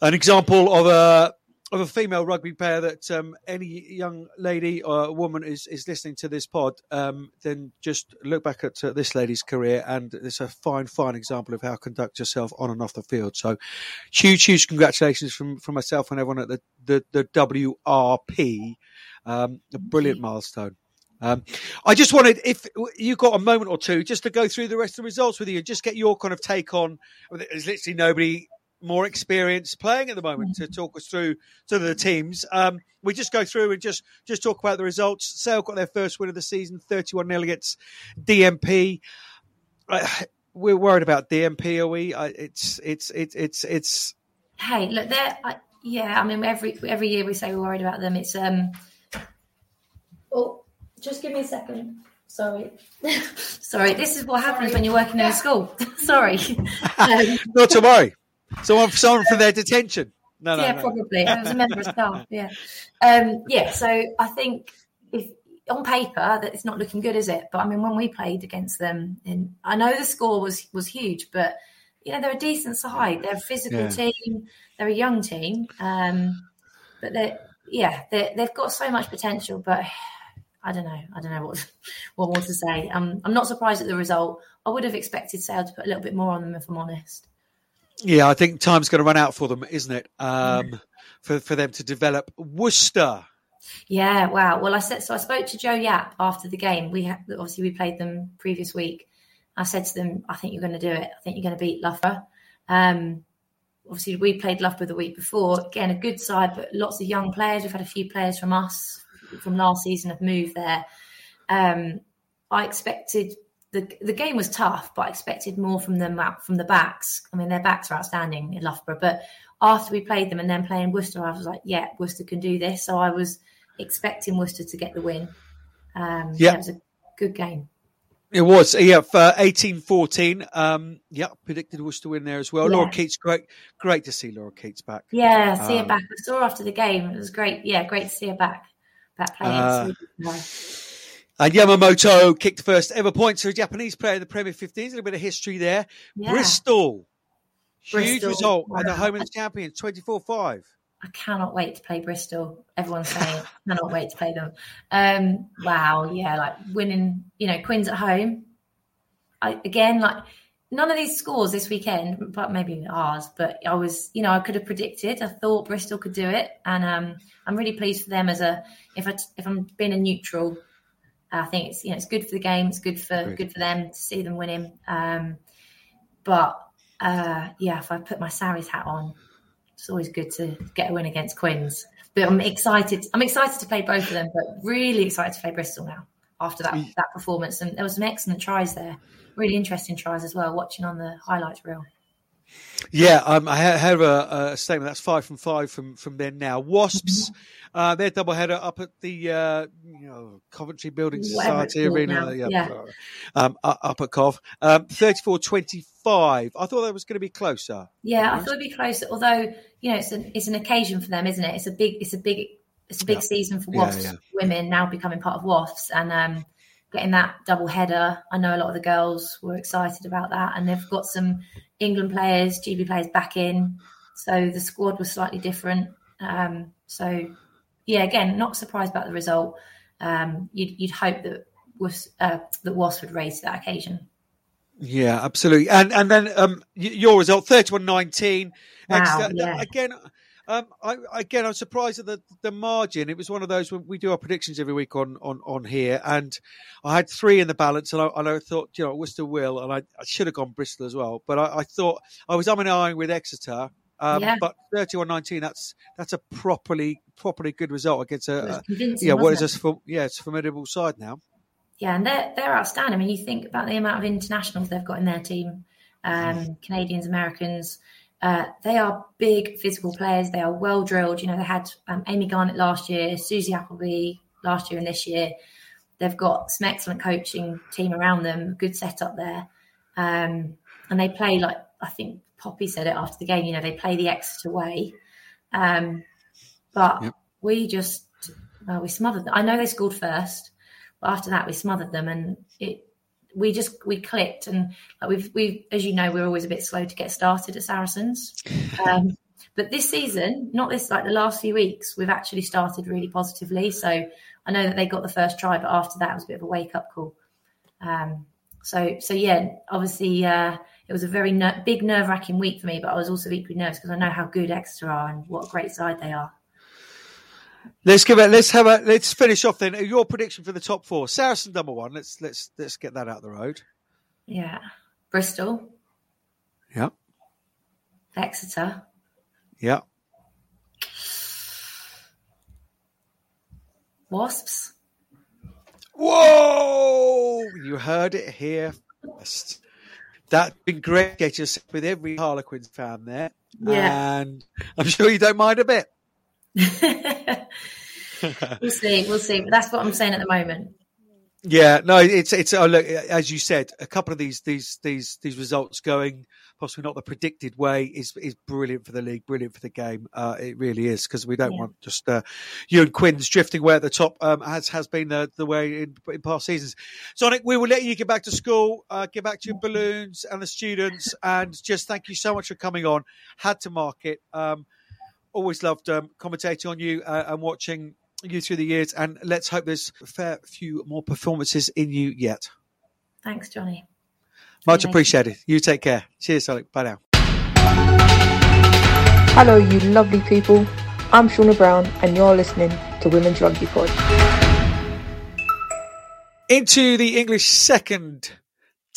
an example of a of a female rugby player that um, any young lady or woman is, is listening to this pod, um, then just look back at uh, this lady's career, and it's a fine, fine example of how to conduct yourself on and off the field. So, huge, huge congratulations from, from myself and everyone at the the, the WRP. Um, a brilliant milestone. Um, I just wanted, if you got a moment or two, just to go through the rest of the results with you, and just get your kind of take on. There's literally nobody more experience playing at the moment to talk us through to the teams. Um, we just go through and just just talk about the results. Sale got their first win of the season, 31 0 against DMP. Uh, we're worried about DMP, are we? Uh, it's it's it's it's it's. Hey, look, they're I, yeah. I mean, every every year we say we're worried about them. It's um. Oh, just give me a second. Sorry, sorry. This is what happens when you're working in a school. sorry. Um, Not to worry. Someone, someone for their detention. No, no, yeah, no. probably. I was a member of staff. Yeah, um, yeah. So I think if on paper that it's not looking good, is it? But I mean, when we played against them, in I know the score was was huge, but you know they're a decent side. They're a physical Yeah. team. They're a young team, um, but they yeah they they've got so much potential. But I don't know. I don't know what what more to say. Um, I'm not surprised at the result. I would have expected Sale to put a little bit more on them, if I'm honest. Yeah, I think time's going to run out for them, isn't it? Um, for for them to develop Worcester. Yeah, wow. Well, I said so. I spoke to Jo Yapp after the game. We had, obviously we played them previous week. I said to them, "I think you're going to do it. I think you're going to beat Loughborough." Um, obviously, we played Loughborough the week before. Again, a good side, but lots of young players. We've had a few players from us from last season have moved there. Um, I expected the the game was tough, but I expected more from them out from the backs. I mean, their backs are outstanding in Loughborough, but after we played them and then playing Worcester, I was like, yeah, Worcester can do this. So I was expecting Worcester to get the win. Um, Yeah. yeah, it was a good game. It was, yeah, for eighteen fourteen. Um, yeah, predicted Worcester win there as well. Laura Keates, great, great to see Laura Keates back. Yeah, see her Um, back. I saw her after the game. It was great. Yeah, great to see her back. Back playing. Uh, And Yamamoto kicked first ever points for a Japanese player in the Premier 15s. A little bit of history there. yeah. Bristol, huge Bristol, result at the home of the champions, 24-5. I cannot wait to play Bristol. Everyone's saying cannot wait to play them. Um, wow, yeah, like winning, you know, Quins at home. I again like none of these scores this weekend, but maybe ours. But I was, you know, I could have predicted. I thought Bristol could do it, and um, I'm really pleased for them as a. If I if I'm being a neutral, I think it's you know it's good for the game. It's good for Agreed. good for them to see them winning. Um, but uh, yeah, if I put my Sarries hat on, it's always good to get a win against Quins. But I'm excited. I'm excited to play both of them, but really excited to play Bristol now after that that performance. And there was some excellent tries there, really interesting tries as well. Watching on the highlights reel. Yeah, um, I have a, a statement. That's five from five from from there now. Wasps, Mm-hmm. uh, their double header up at the uh, you know Coventry Building Society Arena. Yeah, yeah. Um, u- up at Cov. Um, 34-25. I thought that was going to be closer. Yeah, I thought it'd be closer. Although you know, it's an it's an occasion for them, isn't it? It's a big it's a big it's a big Yeah. season for Wasps yeah. women now becoming part of Wasps and um, getting that double header. I know a lot of the girls were excited about that, and they've got some England players, GB players back in, so the squad was slightly different. Um, so yeah, again, not surprised about the result. Um, you'd, you'd hope that was uh, that Was would raise to that occasion. Yeah, absolutely. And and then um, your result 31-19. Wow, Exeter- yeah. Again, um, I, again, I'm surprised at the, the margin. It was one of those when we do our predictions every week on, on, on here, and I had three in the balance, and I, and I thought, you know, Worcester will, and I, I should have gone Bristol as well, but I, I thought I was umming and ahhing with Exeter. Um, Yeah. But 31-19, that's that's a properly properly good result against a, a yeah. What is this for? Yeah, it's a formidable side now. Yeah, and they're they're outstanding. I mean, you think about the amount of internationals they've got in their team, um, Canadians, Americans. Uh, they are big physical players. They are well drilled. You know, they had um, Amy Garnett last year, Susie Appleby last year, and this year they've got some excellent coaching team around them. Good setup there, um, and they play like I think Poppy said it after the game. You know, they play the Exeter way, um, but yep. we just well, we smothered them. I know they scored first, but after that we smothered them, and it we just we clicked and like we've we as you know we're always a bit slow to get started at Saracens. Um, but this season, not this like the last few weeks, we've actually started really positively. So I know that they got the first try, but after that it was a bit of a wake up call. Um, so so yeah, obviously uh, it was a very ner- big nerve wracking week for me, but I was also equally nervous because I know how good Exeter are and what a great side they are. Let's give it. Let's have a. Let's finish off then. Your prediction for the top four: Saracen number one. Let's let's let's get that out of the road. Yeah, Bristol. Yeah. Exeter. Yeah. Wasps. Whoa! You heard it here first. That's been great. Get yourself with every Harlequins fan there. Yeah. And I'm sure you don't mind a bit. we'll see. We'll see. But that's what I'm saying at the moment. Yeah, no, it's it's oh, look as you said, a couple of these these these these results going possibly not the predicted way is is brilliant for the league, brilliant for the game. Uh, it really is because we don't yeah. want just uh, you and Quins drifting away at the top um, as has been the, the way in, in, past seasons. Sonic, we will let you get back to school, uh, get back to your balloons and the students, and just thank you so much for coming on. Had to mark it. Um, always loved um, commentating on you uh, and watching you through the years, and let's hope there's a fair few more performances in you yet. Thanks, Johnny. Much appreciated. You take care. Cheers, Alec. Bye now. Hello, you lovely people. I'm Shauna Brown, and you're listening to Women's Rugby Pod. Into the English second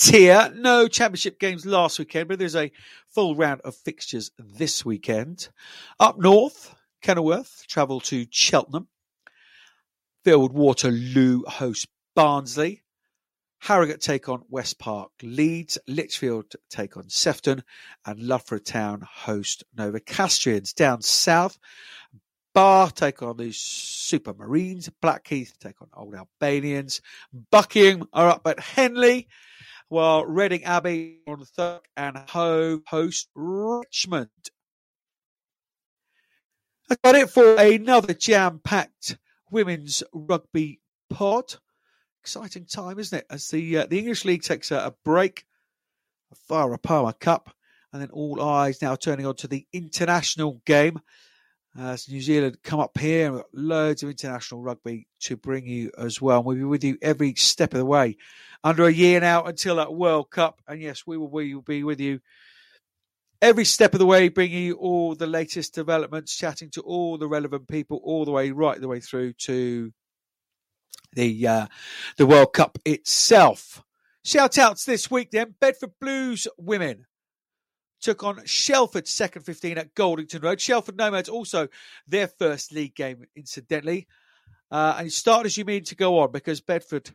tier. No championship games last weekend, but there's a full round of fixtures this weekend. Up north, Kenilworth travel to Cheltenham. Firwood Waterloo host Barnsley. Harrogate take on West Park Leeds. Lichfield take on Sefton. And Loughborough Town host Novocastrians. Down south, Bar take on the Super Marines, Blackheath take on Old Albanians. Buckingham are up at Henley. While Reading Abbey on the third and Hove host Richmond. That's about it for another jam-packed women's rugby pod. Exciting time, isn't it? As the uh, the English League takes a, a break, a Farah Palmer Cup, and then all eyes now turning on to the international game. As New Zealand come up here, we've got loads of international rugby to bring you as well. And We'll be with you every step of the way. Under a year now until that World Cup, and yes, we will, we will be with you every step of the way, bringing you all the latest developments, chatting to all the relevant people, all the way right the way through to the uh, the World Cup itself. Shout outs this week then. Bedford Blues women took on Shelford second 15 at Goldington Road. Shelford Nomads also their first league game, incidentally. Uh, and it started as you mean to go on because Bedford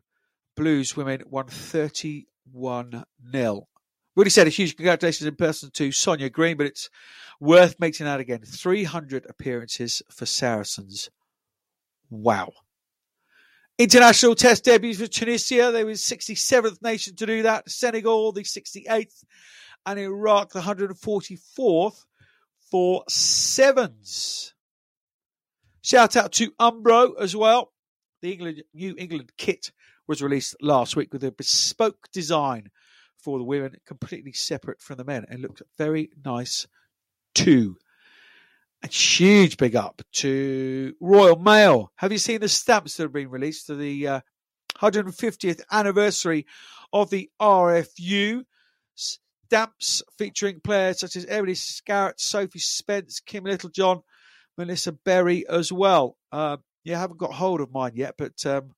Blues women won 31 0 really said a huge congratulations in person to Sonia Green, but it's worth making that again. 300 appearances for Saracens. Wow. International test debuts for Tunisia. They were 67th nation to do that. Senegal, the 68th. And Iraq, the 144th for sevens. Shout out to Umbro as well. The England New England kit was released last week with a bespoke design for the women, completely separate from the men, and looked very nice too. A huge big up to Royal Mail. Have you seen the stamps that have been released to the uh, 150th anniversary of the RFU? Stamps featuring players such as Emily Scarratt, Sophie Spence, Kim Littlejohn, Melissa Berry as well. Uh, you haven't got hold of mine yet, but um,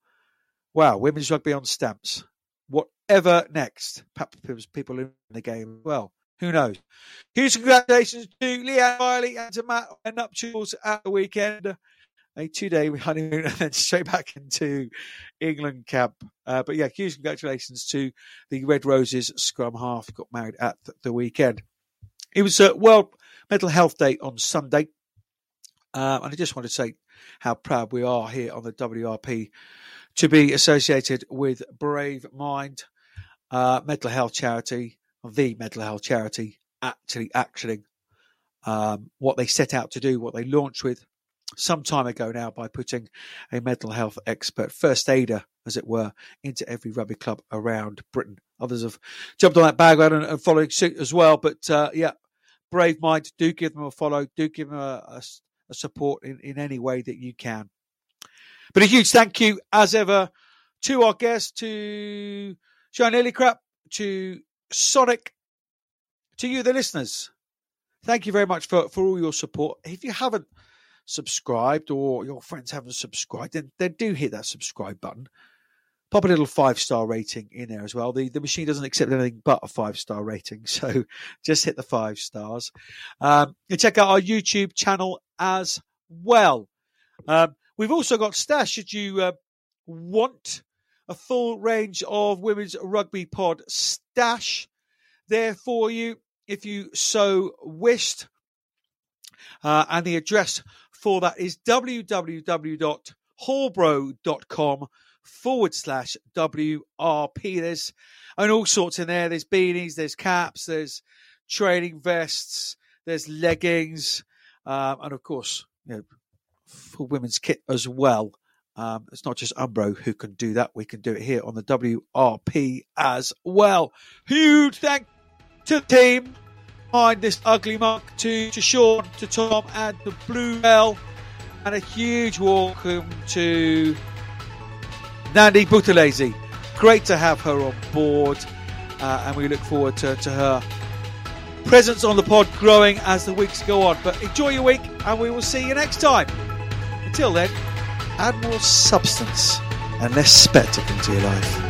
wow, women's rugby on stamps. Whatever next. Perhaps people in the game well. Who knows? Huge congratulations to Leanne Riley and to Matt on nuptials at the weekend. A two day honeymoon and then straight back into England camp. Uh, but yeah, huge congratulations to the Red Roses scrum half who got married at the weekend. It was a World Mental Health Day on Sunday. Um, and I just want to say how proud we are here on the WRP to be associated with Brave Mind uh, mental health charity, the mental health charity actually actioning um, what they set out to do, what they launched with some time ago now by putting a mental health expert, first aider, as it were, into every rugby club around Britain. Others have jumped on that bandwagon and, and following suit as well. But uh, yeah, brave mind, do give them a follow, do give them a, a, a support in, in any way that you can. But a huge thank you, as ever, to our guests, to Siwan Lillicrap, to Sonic, to you, the listeners. Thank you very much for, for all your support. If you haven't subscribed or your friends haven't subscribed, then, then do hit that subscribe button. Pop a little five star rating in there as well. The the machine doesn't accept anything but a five star rating, so just hit the five stars. Um, and check out our YouTube channel as well. Um, we've also got Stash. Should you uh, want a full range of women's rugby pod stash there for you if you so wished? Uh, and the address for that is www.hallbro.com forward slash WRP. There's and all sorts in there. There's beanies, there's caps, there's training vests, there's leggings, um, and of course, you know, for women's kit as well. Um, it's not just Umbro who can do that. We can do it here on the WRP as well. Huge thank to the team behind this ugly mug, to, to Sean, to Tom, and to Blue Bell. And a huge welcome to Nandi Buthelezi. Great to have her on board, uh, and we look forward to, to her presence on the pod growing as the weeks go on. But enjoy your week, and we will see you next time. Until then, add more substance and less spectacle into your life.